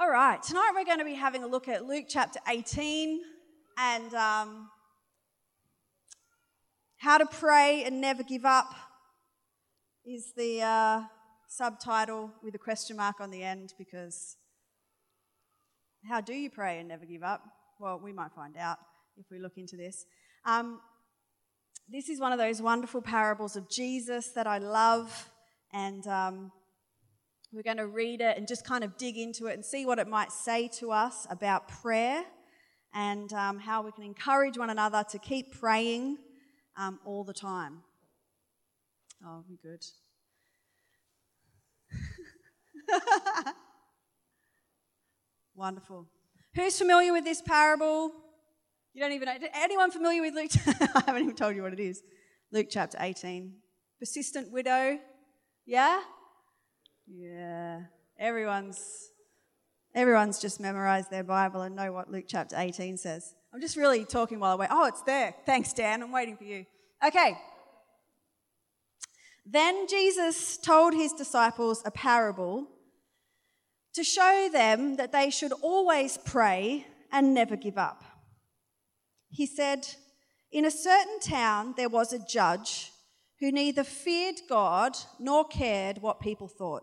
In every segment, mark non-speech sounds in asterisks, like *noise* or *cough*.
All right, tonight we're going to be having a look at Luke chapter 18 and um, how to pray and never give up is the uh, subtitle with a question mark on the end because how do you pray and never give up? Well, we might find out if we look into this. Um, this is one of those wonderful parables of Jesus that I love, and um, we're going to read it and just kind of dig into it and see what it might say to us about prayer and um, how we can encourage one another to keep praying um, all the time. Oh, we good. *laughs* Wonderful. Who's familiar with this parable? You don't even know. Anyone familiar with Luke? *laughs* I haven't even told you what it is. Luke chapter 18. Persistent widow. Yeah? Yeah. Everyone's everyone's just memorized their Bible and know what Luke chapter 18 says. I'm just really talking while I wait. Oh, it's there. Thanks, Dan. I'm waiting for you. Okay. Then Jesus told his disciples a parable to show them that they should always pray and never give up. He said, In a certain town there was a judge who neither feared God nor cared what people thought.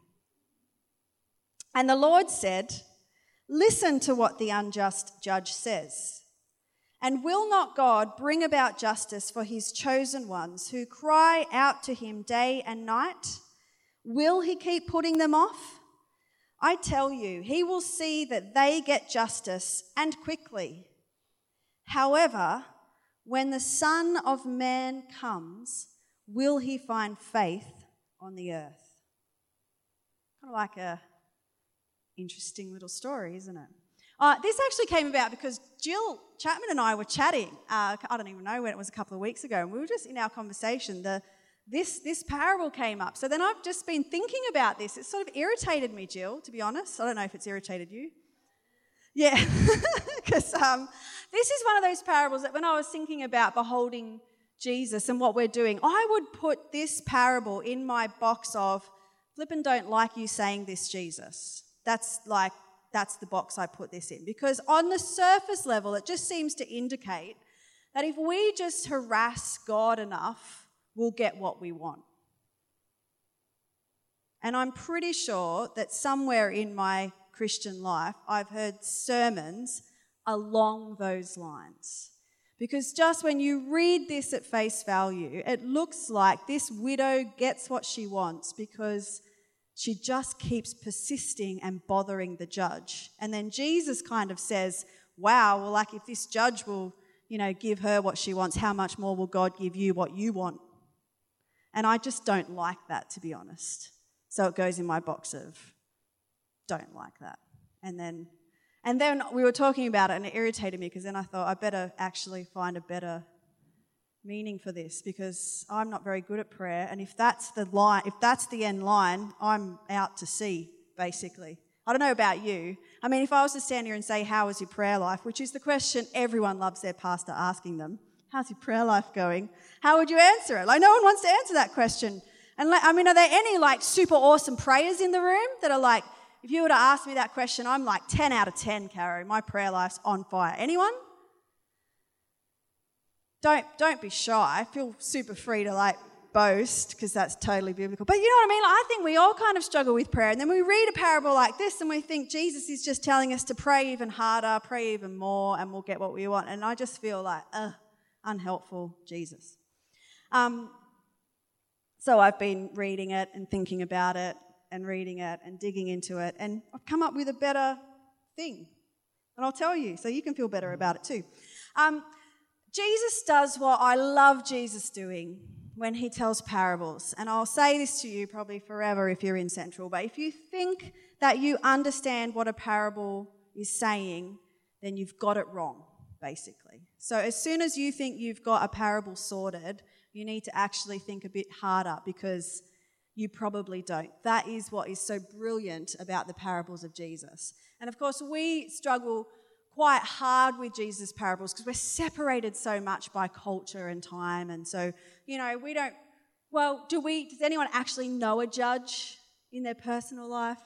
And the Lord said, Listen to what the unjust judge says. And will not God bring about justice for his chosen ones who cry out to him day and night? Will he keep putting them off? I tell you, he will see that they get justice and quickly. However, when the Son of Man comes, will he find faith on the earth? Kind of like a interesting little story, isn't it? Uh, this actually came about because Jill Chapman and I were chatting. Uh, I don't even know when it was a couple of weeks ago, and we were just in our conversation. The this this parable came up. So then I've just been thinking about this. It sort of irritated me, Jill. To be honest, I don't know if it's irritated you. Yeah, *laughs* because um, this is one of those parables that when I was thinking about beholding Jesus and what we're doing, I would put this parable in my box of flippin' don't like you saying this, Jesus. That's like, that's the box I put this in. Because on the surface level, it just seems to indicate that if we just harass God enough, we'll get what we want. And I'm pretty sure that somewhere in my Christian life, I've heard sermons along those lines. Because just when you read this at face value, it looks like this widow gets what she wants because she just keeps persisting and bothering the judge. And then Jesus kind of says, Wow, well, like if this judge will, you know, give her what she wants, how much more will God give you what you want? And I just don't like that, to be honest. So it goes in my box of don't like that. And then and then we were talking about it and it irritated me because then I thought I better actually find a better meaning for this because I'm not very good at prayer. And if that's the line, if that's the end line, I'm out to sea, basically. I don't know about you. I mean, if I was to stand here and say, How is your prayer life? which is the question everyone loves their pastor asking them, How's your prayer life going? How would you answer it? Like, no one wants to answer that question. And like, I mean, are there any like super awesome prayers in the room that are like, if you were to ask me that question, I'm like 10 out of 10, Caro. My prayer life's on fire. Anyone? Don't don't be shy. Feel super free to like boast because that's totally biblical. But you know what I mean? Like, I think we all kind of struggle with prayer, and then we read a parable like this, and we think Jesus is just telling us to pray even harder, pray even more, and we'll get what we want. And I just feel like, ugh, unhelpful Jesus. Um, so I've been reading it and thinking about it and reading it and digging into it, and I've come up with a better thing. And I'll tell you, so you can feel better about it too. Um, Jesus does what I love Jesus doing when he tells parables. And I'll say this to you probably forever if you're in Central, but if you think that you understand what a parable is saying, then you've got it wrong, basically. So as soon as you think you've got a parable sorted, you need to actually think a bit harder because you probably don't. That is what is so brilliant about the parables of Jesus. And of course, we struggle quite hard with Jesus' parables because we're separated so much by culture and time. And so, you know, we don't, well, do we, does anyone actually know a judge in their personal life?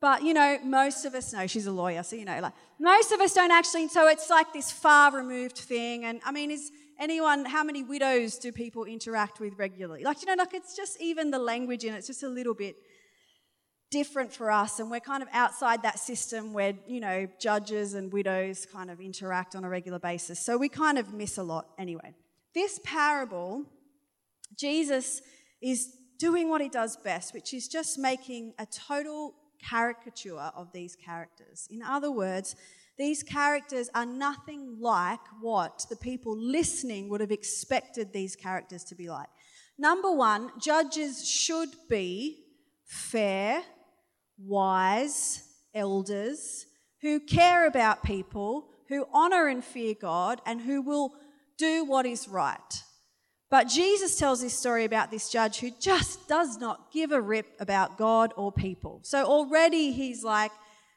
But, you know, most of us know she's a lawyer, so, you know, like, most of us don't actually, so it's like this far removed thing. And I mean, is anyone, how many widows do people interact with regularly? Like, you know, like it's just even the language in it, it's just a little bit different for us. And we're kind of outside that system where, you know, judges and widows kind of interact on a regular basis. So we kind of miss a lot anyway. This parable, Jesus is doing what he does best, which is just making a total caricature of these characters. In other words, these characters are nothing like what the people listening would have expected these characters to be like. Number one, judges should be fair, wise elders who care about people, who honor and fear God, and who will do what is right. But Jesus tells this story about this judge who just does not give a rip about God or people. So already he's like,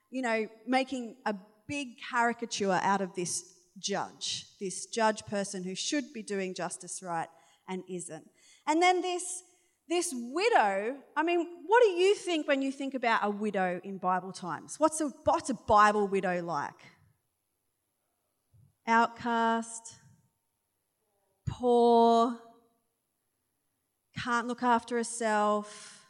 you know, making a big caricature out of this judge, this judge person who should be doing justice right and isn't. And then this, this widow, I mean, what do you think when you think about a widow in Bible times? What's a, what's a Bible widow like? Outcast, poor, can't look after herself,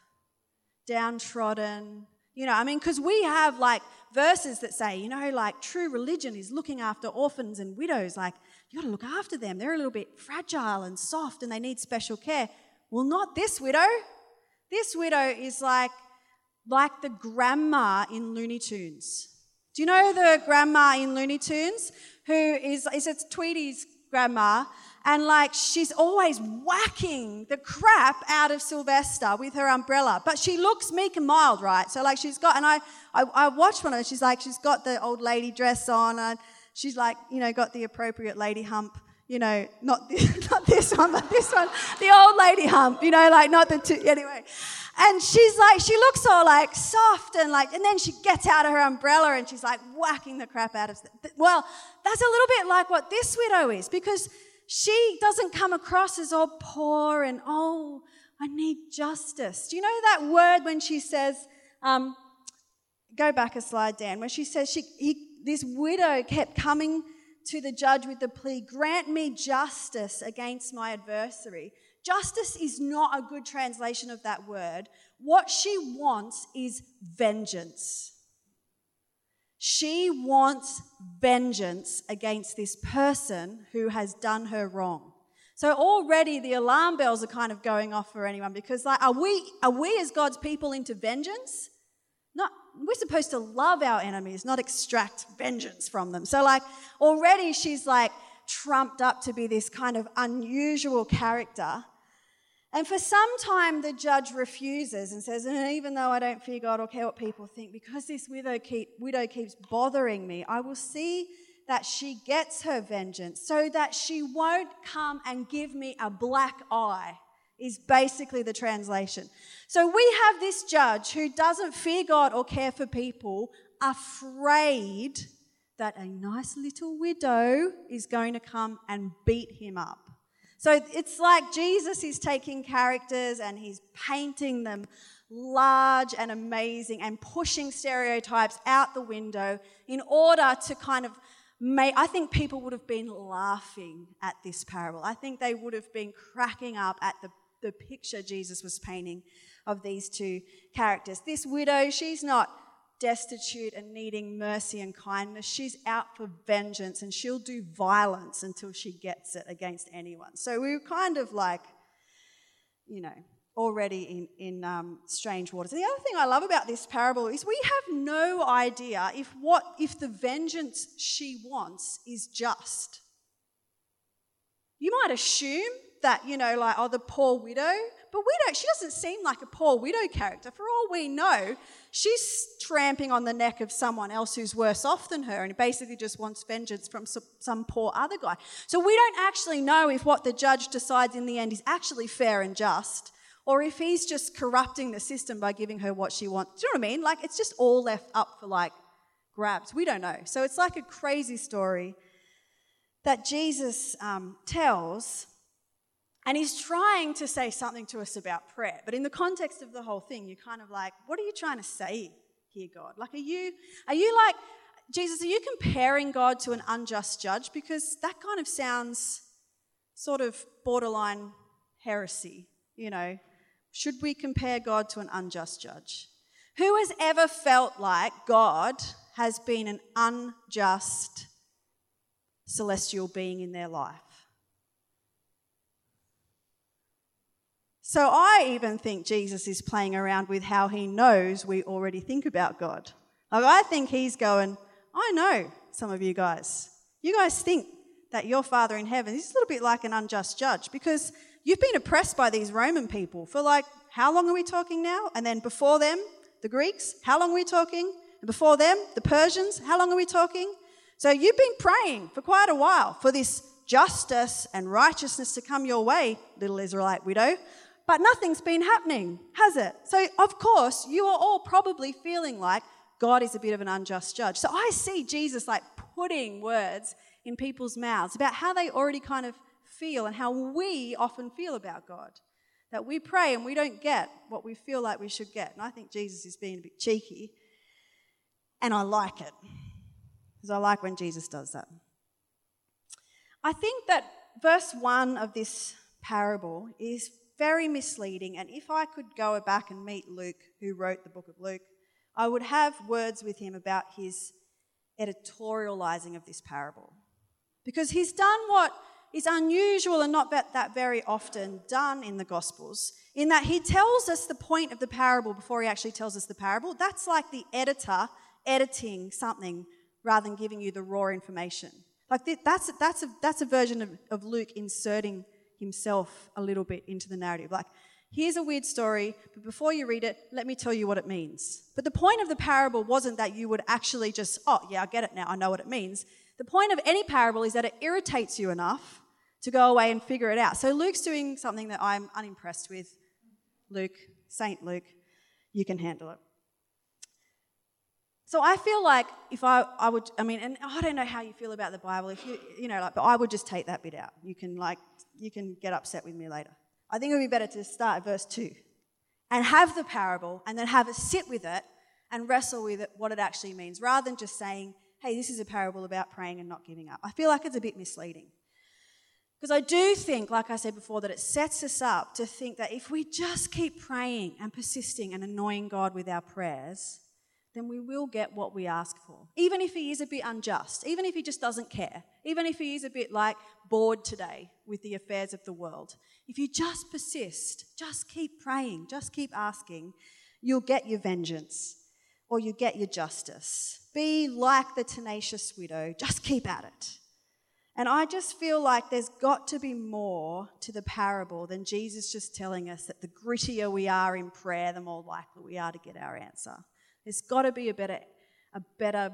downtrodden. You know, I mean, because we have like verses that say, you know, like true religion is looking after orphans and widows. Like, you got to look after them. They're a little bit fragile and soft and they need special care. Well, not this widow. This widow is like, like the grandma in Looney Tunes. Do you know the grandma in Looney Tunes who is, is it Tweety's grandma? and like she's always whacking the crap out of Sylvester with her umbrella. But she looks meek and mild, right? So like she's got, and I, I, I watched one of her. She's like, she's got the old lady dress on, and she's like, you know, got the appropriate lady hump. You know, not this, *laughs* not this one, but this one, the old lady hump. You know, like not the two. Anyway, and she's like, she looks all like soft and like, and then she gets out of her umbrella and she's like whacking the crap out of. Well, that's a little bit like what this widow is because she doesn't come across as all poor and, oh, I need justice. Do you know that word when she says, um, go back a slide, Dan, where she says she, he, this widow kept coming to the judge with the plea, grant me justice against my adversary. Justice is not a good translation of that word. What she wants is vengeance. She wants vengeance against this person who has done her wrong. So already the alarm bells are kind of going off for anyone because like are we are we as God's people into vengeance? We're supposed to love our enemies, not extract vengeance from them. So like already she's like trumped up to be this kind of unusual character and for some time, the judge refuses and says, and even though I don't fear God or care what people think, because this widow, keep, widow keeps bothering me, I will see that she gets her vengeance so that she won't come and give me a black eye, is basically the translation. So we have this judge who doesn't fear God or care for people, afraid that a nice little widow is going to come and beat him up. So it's like Jesus is taking characters and he's painting them large and amazing and pushing stereotypes out the window in order to kind of make. I think people would have been laughing at this parable. I think they would have been cracking up at the, the picture Jesus was painting of these two characters. This widow, she's not destitute and needing mercy and kindness. She's out for vengeance and she'll do violence until she gets it against anyone. So we are kind of like, you know, already in, in um, strange waters. The other thing I love about this parable is we have no idea if what if the vengeance she wants is just. You might assume that, you know, like, oh, the poor widow, but we don't, she doesn't seem like a poor widow character. For all we know, she's tramping on the neck of someone else who's worse off than her and basically just wants vengeance from some poor other guy. So we don't actually know if what the judge decides in the end is actually fair and just or if he's just corrupting the system by giving her what she wants. Do you know what I mean? Like it's just all left up for like grabs. We don't know. So it's like a crazy story that Jesus um, tells and he's trying to say something to us about prayer. But in the context of the whole thing, you're kind of like, what are you trying to say here, God? Like, are you, are you like, Jesus, are you comparing God to an unjust judge? Because that kind of sounds sort of borderline heresy, you know. Should we compare God to an unjust judge? Who has ever felt like God has been an unjust celestial being in their life? So I even think Jesus is playing around with how he knows we already think about God. Like I think he's going, I know some of you guys. You guys think that your Father in heaven is a little bit like an unjust judge because you've been oppressed by these Roman people for like, how long are we talking now? And then before them, the Greeks, how long are we talking? And before them, the Persians, how long are we talking? So you've been praying for quite a while for this justice and righteousness to come your way, little Israelite widow. But nothing's been happening, has it? So, of course, you are all probably feeling like God is a bit of an unjust judge. So, I see Jesus like putting words in people's mouths about how they already kind of feel and how we often feel about God. That we pray and we don't get what we feel like we should get. And I think Jesus is being a bit cheeky. And I like it. Because I like when Jesus does that. I think that verse 1 of this parable is very misleading. And if I could go back and meet Luke, who wrote the book of Luke, I would have words with him about his editorializing of this parable. Because he's done what is unusual and not that very often done in the Gospels, in that he tells us the point of the parable before he actually tells us the parable. That's like the editor editing something rather than giving you the raw information. Like that's, that's, a, that's a version of, of Luke inserting himself a little bit into the narrative. Like, here's a weird story, but before you read it, let me tell you what it means. But the point of the parable wasn't that you would actually just, oh, yeah, I get it now, I know what it means. The point of any parable is that it irritates you enough to go away and figure it out. So Luke's doing something that I'm unimpressed with. Luke, Saint Luke, you can handle it. So I feel like if I, I would, I mean, and I don't know how you feel about the Bible, if you, you know, like, but I would just take that bit out. You can like, you can get upset with me later. I think it would be better to start at verse 2 and have the parable and then have a sit with it and wrestle with it, what it actually means, rather than just saying, hey, this is a parable about praying and not giving up. I feel like it's a bit misleading. Because I do think, like I said before, that it sets us up to think that if we just keep praying and persisting and annoying God with our prayers, then we will get what we ask for. Even if he is a bit unjust, even if he just doesn't care, even if he is a bit like bored today with the affairs of the world. If you just persist, just keep praying, just keep asking, you'll get your vengeance or you get your justice. Be like the tenacious widow, just keep at it. And I just feel like there's got to be more to the parable than Jesus just telling us that the grittier we are in prayer, the more likely we are to get our answer. There's got to be a better, a better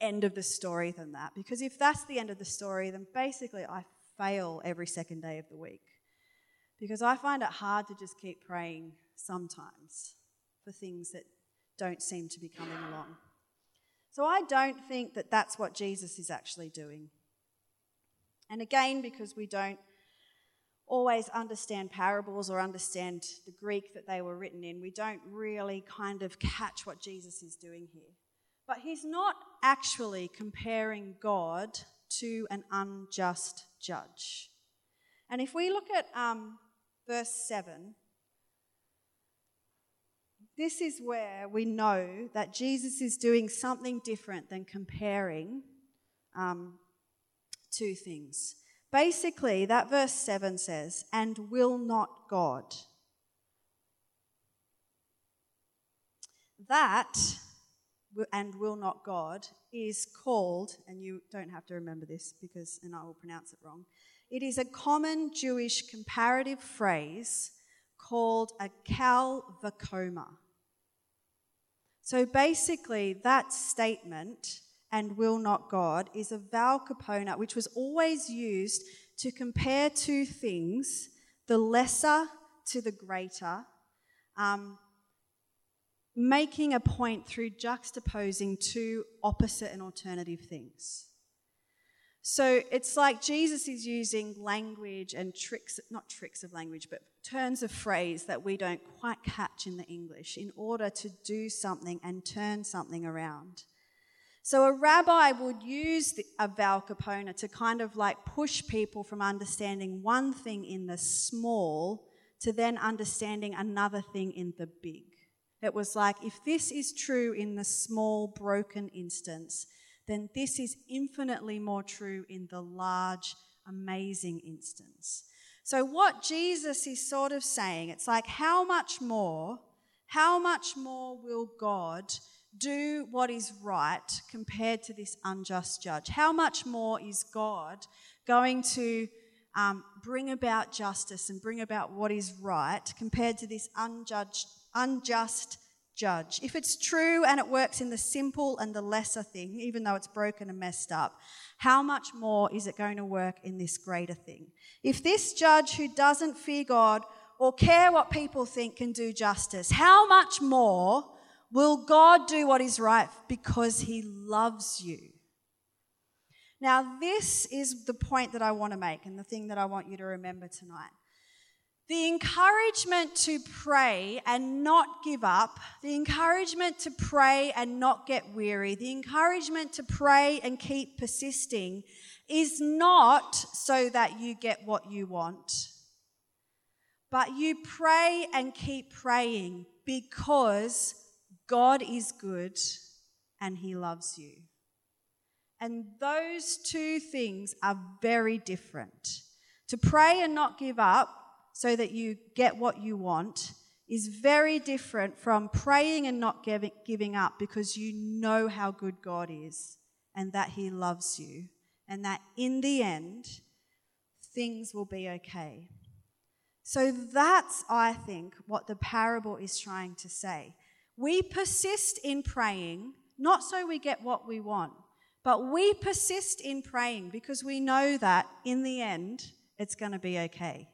end of the story than that. Because if that's the end of the story, then basically I fail every second day of the week. Because I find it hard to just keep praying sometimes for things that don't seem to be coming along. So I don't think that that's what Jesus is actually doing. And again, because we don't always understand parables or understand the Greek that they were written in. We don't really kind of catch what Jesus is doing here. But he's not actually comparing God to an unjust judge. And if we look at um, verse 7, this is where we know that Jesus is doing something different than comparing um, two things. Basically, that verse 7 says, and will not God. That, and will not God, is called, and you don't have to remember this because, and I will pronounce it wrong, it is a common Jewish comparative phrase called a kalvakoma. So basically, that statement, and will not God, is a valkapona, which was always used to compare two things, the lesser to the greater, um, making a point through juxtaposing two opposite and alternative things. So it's like Jesus is using language and tricks, not tricks of language, but turns of phrase that we don't quite catch in the English in order to do something and turn something around. So a rabbi would use the, a Valkapona to kind of like push people from understanding one thing in the small to then understanding another thing in the big. It was like, if this is true in the small, broken instance, then this is infinitely more true in the large, amazing instance. So, what Jesus is sort of saying, it's like, how much more, how much more will God do what is right compared to this unjust judge? How much more is God going to um, bring about justice and bring about what is right compared to this unjudged, unjust judge. If it's true and it works in the simple and the lesser thing, even though it's broken and messed up, how much more is it going to work in this greater thing? If this judge who doesn't fear God or care what people think can do justice, how much more will God do what is right because he loves you? Now, this is the point that I want to make and the thing that I want you to remember tonight. The encouragement to pray and not give up, the encouragement to pray and not get weary, the encouragement to pray and keep persisting is not so that you get what you want, but you pray and keep praying because God is good and He loves you. And those two things are very different. To pray and not give up so that you get what you want is very different from praying and not giving up because you know how good God is and that He loves you and that in the end, things will be okay. So that's, I think, what the parable is trying to say. We persist in praying, not so we get what we want, but we persist in praying because we know that in the end, it's going to be okay.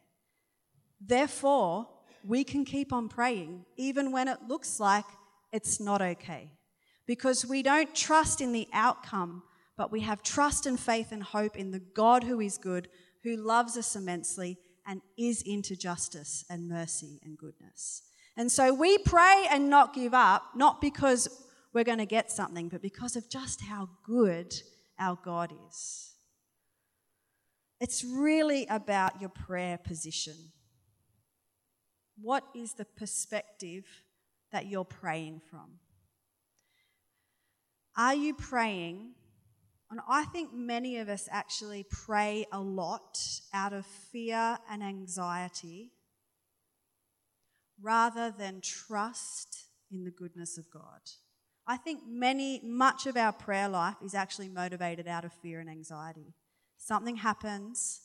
Therefore, we can keep on praying even when it looks like it's not okay. Because we don't trust in the outcome, but we have trust and faith and hope in the God who is good, who loves us immensely, and is into justice and mercy and goodness. And so we pray and not give up, not because we're going to get something, but because of just how good our God is. It's really about your prayer position. What is the perspective that you're praying from? Are you praying? And I think many of us actually pray a lot out of fear and anxiety rather than trust in the goodness of God. I think many, much of our prayer life is actually motivated out of fear and anxiety. Something happens,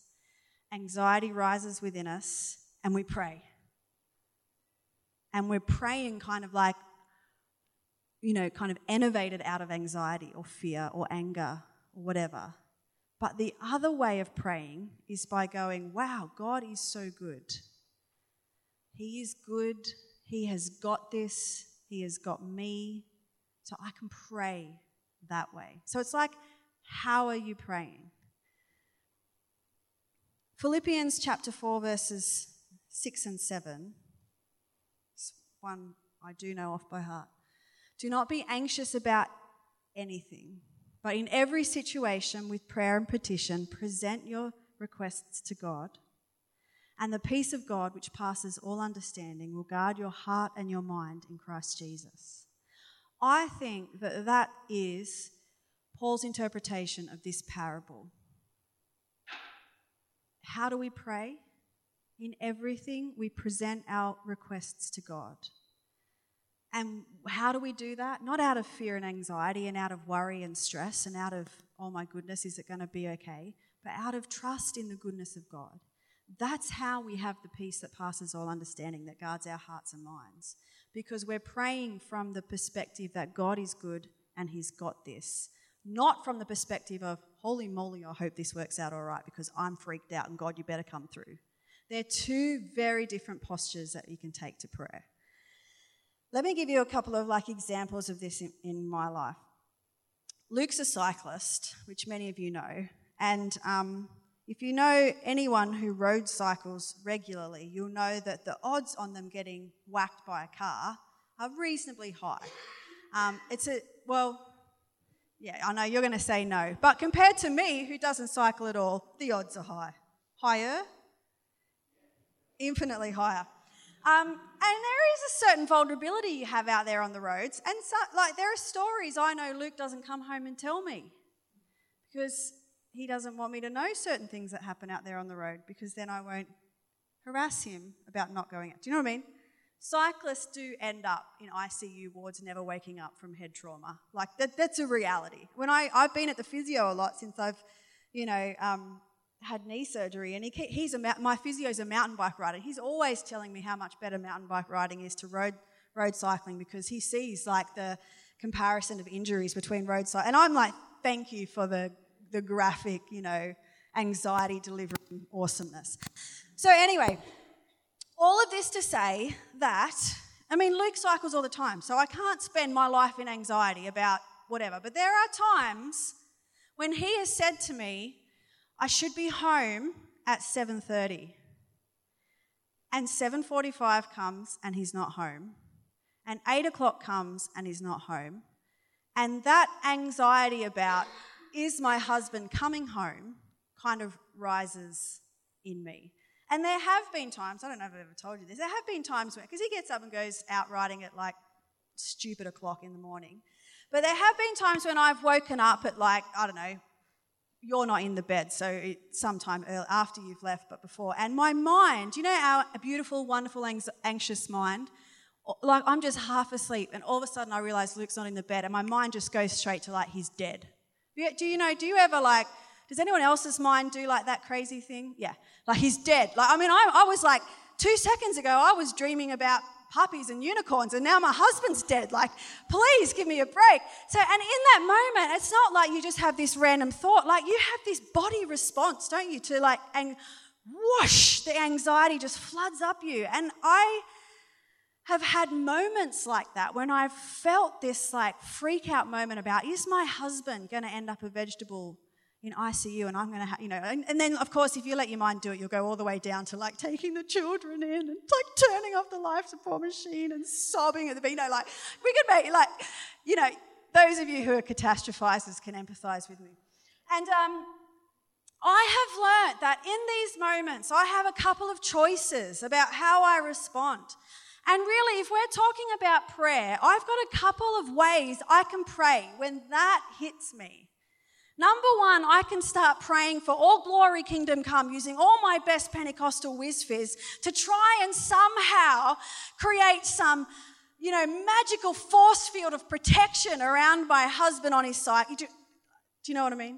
anxiety rises within us, and we pray and we're praying kind of like, you know, kind of enervated out of anxiety or fear or anger or whatever. But the other way of praying is by going, wow, God is so good. He is good. He has got this. He has got me. So I can pray that way. So it's like, how are you praying? Philippians chapter 4, verses 6 and 7 It's one I do know off by heart. Do not be anxious about anything, but in every situation with prayer and petition, present your requests to God. And the peace of God, which passes all understanding, will guard your heart and your mind in Christ Jesus. I think that that is Paul's interpretation of this parable. How do we pray? In everything, we present our requests to God. And how do we do that? Not out of fear and anxiety and out of worry and stress and out of, oh my goodness, is it going to be okay? But out of trust in the goodness of God. That's how we have the peace that passes all understanding, that guards our hearts and minds. Because we're praying from the perspective that God is good and He's got this. Not from the perspective of, holy moly, I hope this works out all right because I'm freaked out and God, you better come through. They're two very different postures that you can take to prayer. Let me give you a couple of like examples of this in, in my life. Luke's a cyclist, which many of you know, and um, if you know anyone who road cycles regularly, you'll know that the odds on them getting whacked by a car are reasonably high. Um, it's a, well, yeah, I know you're going to say no, but compared to me, who doesn't cycle at all, the odds are high. Higher? Infinitely higher. Um, and there is a certain vulnerability you have out there on the roads. And so, like, there are stories I know Luke doesn't come home and tell me because he doesn't want me to know certain things that happen out there on the road because then I won't harass him about not going out. Do you know what I mean? Cyclists do end up in ICU wards never waking up from head trauma. Like, that, that's a reality. When I, I've been at the physio a lot since I've, you know, um, had knee surgery, and he, he's a, my physio's a mountain bike rider. He's always telling me how much better mountain bike riding is to road, road cycling because he sees, like, the comparison of injuries between road cycling. And I'm like, thank you for the the graphic, you know, anxiety delivering awesomeness. So, anyway, all of this to say that, I mean, Luke cycles all the time, so I can't spend my life in anxiety about whatever. But there are times when he has said to me, I should be home at 7:30. And 7:45 comes and he's not home. And 8 o'clock comes and he's not home. And that anxiety about is my husband coming home kind of rises in me. And there have been times, I don't know if I've ever told you this, there have been times where, because he gets up and goes out riding at like stupid o'clock in the morning. But there have been times when I've woken up at like, I don't know, you're not in the bed, so it's sometime early, after you've left, but before. And my mind, you know, our beautiful, wonderful, anxious mind, like I'm just half asleep, and all of a sudden I realize Luke's not in the bed, and my mind just goes straight to like, he's dead. Do you know, do you ever like, does anyone else's mind do like that crazy thing? Yeah. Like he's dead. Like, I mean, I, I was like, two seconds ago, I was dreaming about puppies and unicorns, and now my husband's dead. Like, please give me a break. So, and in that moment, it's not like you just have this random thought, like, you have this body response, don't you, to like, and whoosh, the anxiety just floods up you. And I, have had moments like that when I've felt this like freak out moment about is my husband going to end up a vegetable in ICU and I'm going to, you know, and, and, then of course if you let your mind do it, you'll go all the way down to like taking the children in and like turning off the life support machine and sobbing at the, you know, like we can make like, you know, those of you who are catastrophizers can empathize with me. And um, I have learned that in these moments, I have a couple of choices about how I respond. And really, if we're talking about prayer, I've got a couple of ways I can pray when that hits me. Number one, I can start praying for all glory kingdom come using all my best Pentecostal whiz fizz to try and somehow create some, you know, magical force field of protection around my husband on his side. Do, do you know what I mean?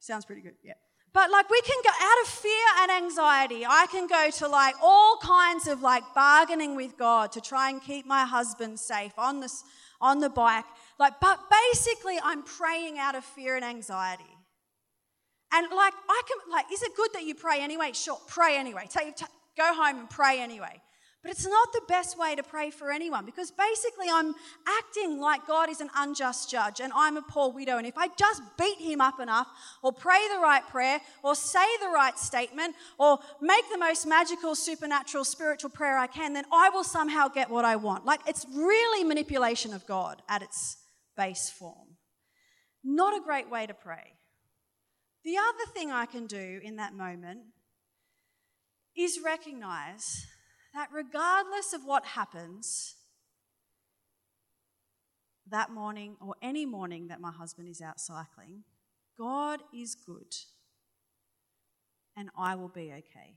Sounds pretty good, yeah. But like we can go out of fear and anxiety, I can go to like all kinds of like bargaining with God to try and keep my husband safe on this on the bike. Like, but basically I'm praying out of fear and anxiety. And like I can like, is it good that you pray anyway? Sure, pray anyway. Take, t- go home and pray anyway. But it's not the best way to pray for anyone because basically I'm acting like God is an unjust judge and I'm a poor widow. And if I just beat him up enough, or pray the right prayer, or say the right statement, or make the most magical, supernatural, spiritual prayer I can, then I will somehow get what I want. Like it's really manipulation of God at its base form. Not a great way to pray. The other thing I can do in that moment is recognize that regardless of what happens that morning or any morning that my husband is out cycling, God is good and I will be okay.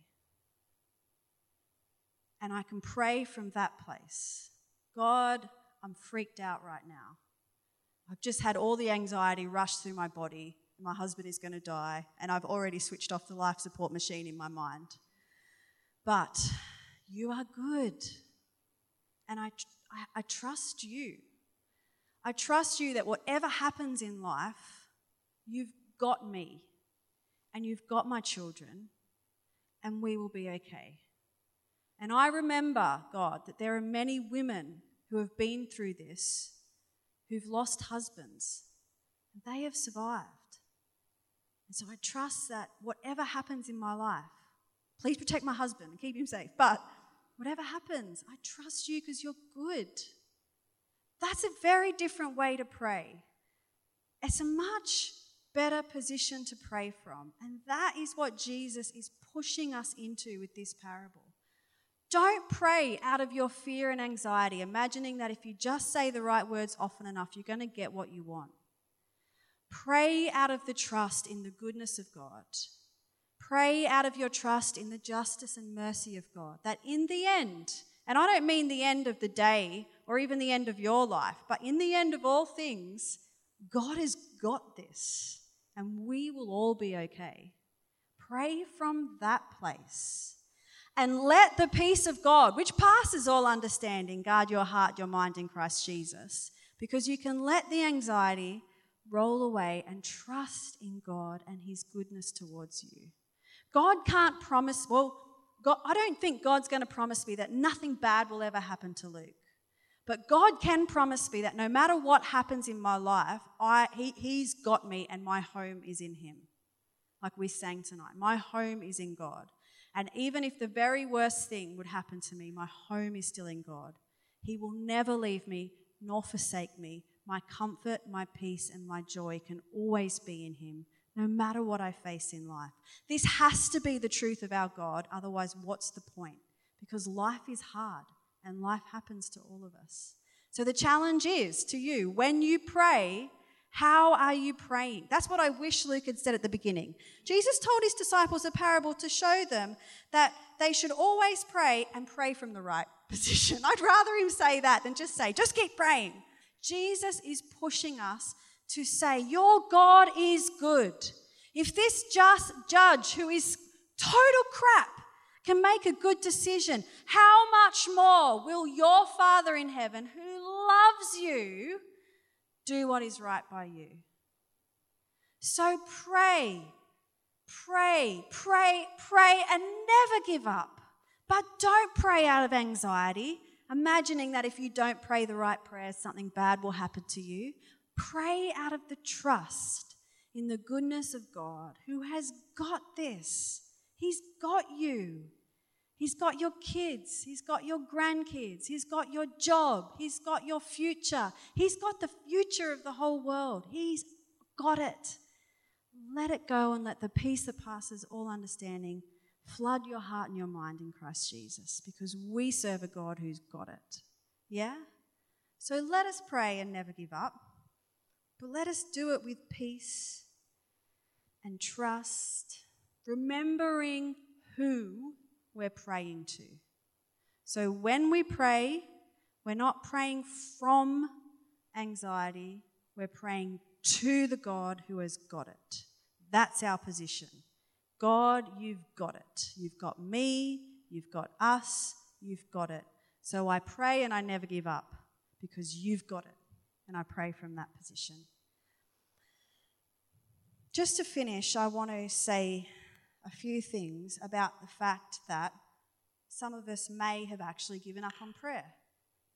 And I can pray from that place God, I'm freaked out right now. I've just had all the anxiety rush through my body. My husband is going to die, and I've already switched off the life support machine in my mind. But you are good. And I, I, I trust you. I trust you that whatever happens in life, you've got me and you've got my children, and we will be okay. And I remember, God, that there are many women who have been through this, who've lost husbands, and they have survived. And so I trust that whatever happens in my life, please protect my husband and keep him safe. But whatever happens, I trust you because you're good. That's a very different way to pray. It's a much better position to pray from. And that is what Jesus is pushing us into with this parable. Don't pray out of your fear and anxiety, imagining that if you just say the right words often enough, you're going to get what you want. Pray out of the trust in the goodness of God. Pray out of your trust in the justice and mercy of God. That in the end, and I don't mean the end of the day or even the end of your life, but in the end of all things, God has got this and we will all be okay. Pray from that place. And let the peace of God, which passes all understanding, guard your heart, your mind in Christ Jesus, because you can let the anxiety roll away and trust in God and His goodness towards you. God can't promise, well, God, I don't think God's going to promise me that nothing bad will ever happen to Luke. But God can promise me that no matter what happens in my life, I, he, He's got me and my home is in Him. Like we sang tonight. My home is in God. And even if the very worst thing would happen to me, my home is still in God. He will never leave me nor forsake me. My comfort, my peace, and my joy can always be in Him, no matter what I face in life. This has to be the truth of our God, otherwise, what's the point? Because life is hard and life happens to all of us. So the challenge is to you when you pray, how are you praying? That's what I wish Luke had said at the beginning. Jesus told his disciples a parable to show them that they should always pray and pray from the right *laughs* position. I'd rather him say that than just say, just keep praying. Jesus is pushing us to say, Your God is good. If this just judge who is total crap can make a good decision, how much more will your Father in heaven, who loves you, do what is right by you? So pray, pray, pray, pray, and never give up. But don't pray out of anxiety, imagining that if you don't pray the right prayers, something bad will happen to you. Pray out of the trust in the goodness of God who has got this. He's got you. He's got your kids. He's got your grandkids. He's got your job. He's got your future. He's got the future of the whole world. He's got it. Let it go and let the peace that passes all understanding flood your heart and your mind in Christ Jesus because we serve a God who's got it. Yeah? So let us pray and never give up, but let us do it with peace and trust, remembering who we're praying to. So when we pray, we're not praying from anxiety, we're praying to the God who has got it. That's our position. God, you've got it. You've got me, you've got us, you've got it. So I pray and I never give up because you've got it. And I pray from that position. Just to finish, I want to say a few things about the fact that some of us may have actually given up on prayer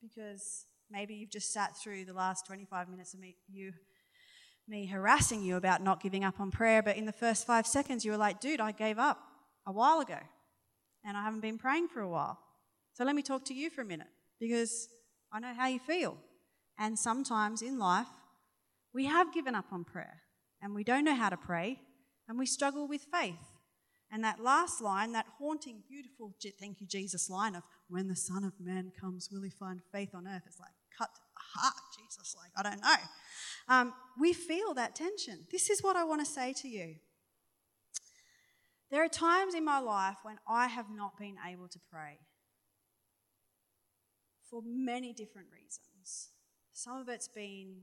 because maybe you've just sat through the last 25 minutes of me, you, me harassing you about not giving up on prayer, but in the first five seconds you were like, dude, I gave up a while ago and I haven't been praying for a while. So let me talk to you for a minute because I know how you feel. And sometimes in life, we have given up on prayer and we don't know how to pray and we struggle with faith. And that last line, that haunting, beautiful, thank you, Jesus line of, when the Son of Man comes, will he find faith on earth? It's like, cut to the heart, Jesus. Like, I don't know. Um, we feel that tension. This is what I want to say to you. There are times in my life when I have not been able to pray for many different reasons. Some of it's been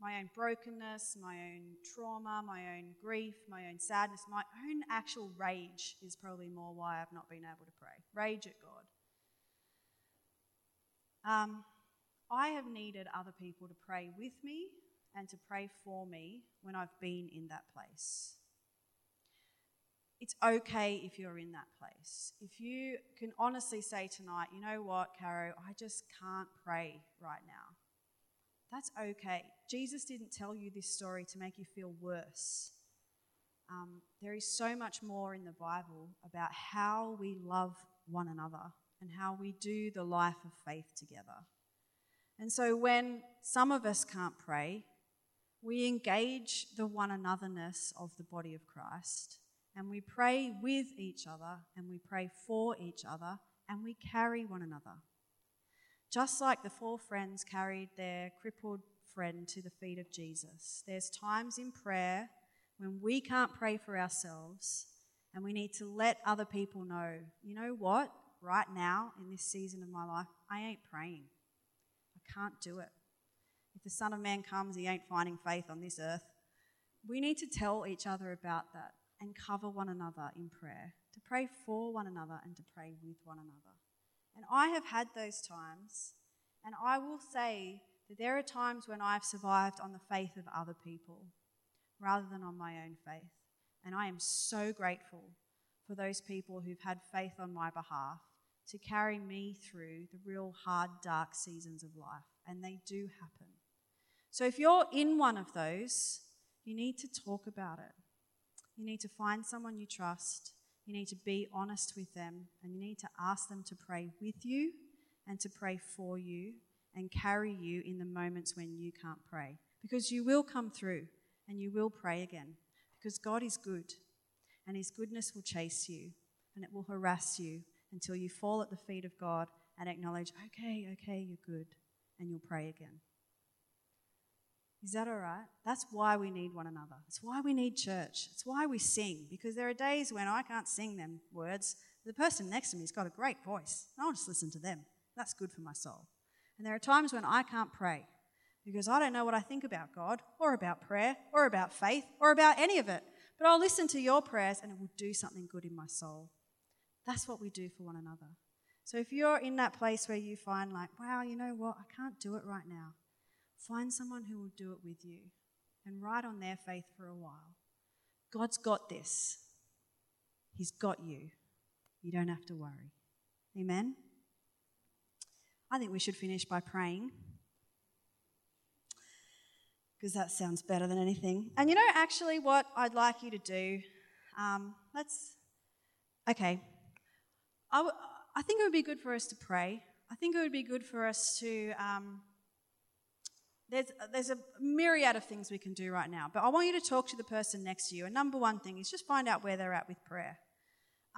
my own brokenness, my own trauma, my own grief, my own sadness, my own actual rage is probably more why I've not been able to pray. Rage at God. Um, I have needed other people to pray with me and to pray for me when I've been in that place. It's okay if you're in that place. If you can honestly say tonight, you know what, Caro, I just can't pray right now. That's okay. Jesus didn't tell you this story to make you feel worse. Um, there is so much more in the Bible about how we love one another and how we do the life of faith together. And so when some of us can't pray, we engage the one anotherness of the body of Christ and we pray with each other and we pray for each other and we carry one another. Just like the four friends carried their crippled friend to the feet of Jesus, there's times in prayer when we can't pray for ourselves and we need to let other people know, you know what, right now in this season of my life, I ain't praying. I can't do it. If the Son of Man comes, he ain't finding faith on this earth. We need to tell each other about that and cover one another in prayer, to pray for one another and to pray with one another. And I have had those times, and I will say that there are times when I've survived on the faith of other people rather than on my own faith. And I am so grateful for those people who've had faith on my behalf to carry me through the real hard, dark seasons of life. And they do happen. So if you're in one of those, you need to talk about it. You need to find someone you trust. You need to be honest with them. And you need to ask them to pray with you and to pray for you and carry you in the moments when you can't pray. Because you will come through and you will pray again. Because God is good and His goodness will chase you and it will harass you until you fall at the feet of God and acknowledge, okay, okay, you're good, and you'll pray again. Is that all right? That's why we need one another. It's why we need church. It's why we sing, because there are days when I can't sing them words. The person next to me has got a great voice. I'll just listen to them. That's good for my soul. And there are times when I can't pray because I don't know what I think about God or about prayer or about faith or about any of it. But I'll listen to your prayers and it will do something good in my soul. That's what we do for one another. So if you're in that place where you find, like, wow, you know what, I can't do it right now, find someone who will do it with you and ride on their faith for a while. God's got this, He's got you. You don't have to worry. Amen? I think we should finish by praying because that sounds better than anything. And you know, actually, what I'd like you to do, um, let's, okay, I, w- I think it would be good for us to pray. I think it would be good for us to. Um, there's, there's a myriad of things we can do right now, but I want you to talk to the person next to you. And number one thing is just find out where they're at with prayer.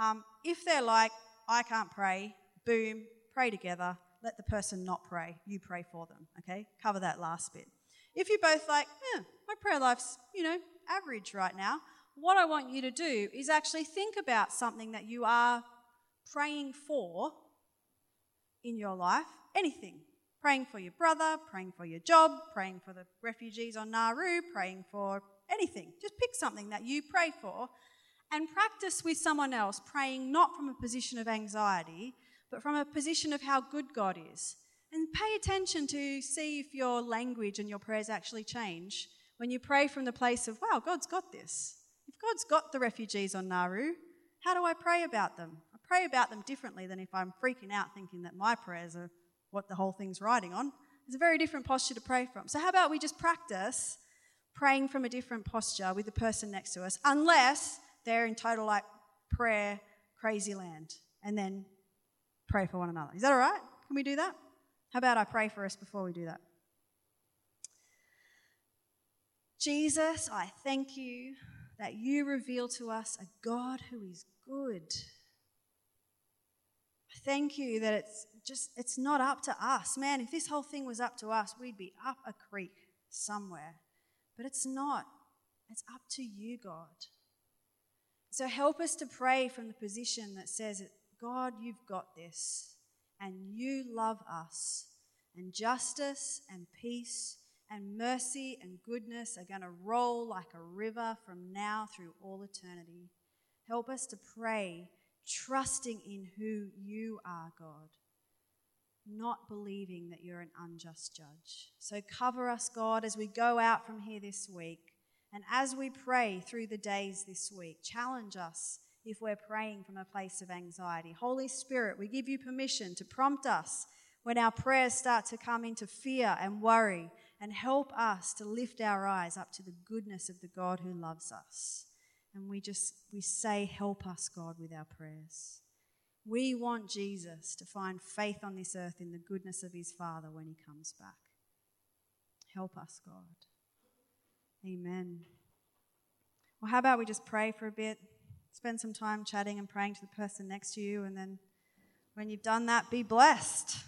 Um, if they're like, I can't pray, boom, pray together. Let the person not pray. You pray for them, okay? Cover that last bit. If you're both like, eh, my prayer life's, you know, average right now, what I want you to do is actually think about something that you are praying for in your life, anything. Praying for your brother, praying for your job, praying for the refugees on Nauru, praying for anything. Just pick something that you pray for and practice with someone else, praying not from a position of anxiety, but from a position of how good God is. And pay attention to see if your language and your prayers actually change when you pray from the place of, wow, God's got this. If God's got the refugees on Nauru, how do I pray about them? I pray about them differently than if I'm freaking out thinking that my prayers are what the whole thing's riding on. It's a very different posture to pray from. So, how about we just practice praying from a different posture with the person next to us, unless they're in total like prayer crazy land, and then pray for one another. Is that all right? Can we do that? How about I pray for us before we do that? Jesus, I thank you that you reveal to us a God who is good Thank you that it's just, it's not up to us. Man, if this whole thing was up to us, we'd be up a creek somewhere. But it's not. It's up to you, God. So help us to pray from the position that says, God, you've got this, and you love us, and justice and peace and mercy and goodness are going to roll like a river from now through all eternity. Help us to pray, trusting in who you are, God, not believing that you're an unjust judge. So cover us, God, as we go out from here this week. And as we pray through the days this week, challenge us if we're praying from a place of anxiety. Holy Spirit, we give you permission to prompt us when our prayers start to come into fear and worry, and help us to lift our eyes up to the goodness of the God who loves us. And we just we say help us God with our prayers. We want Jesus to find faith on this earth in the goodness of his Father when he comes back. Help us, God. Amen. Well, how about we just pray for a bit? Spend some time chatting and praying to the person next to you, and then when you've done that, be blessed.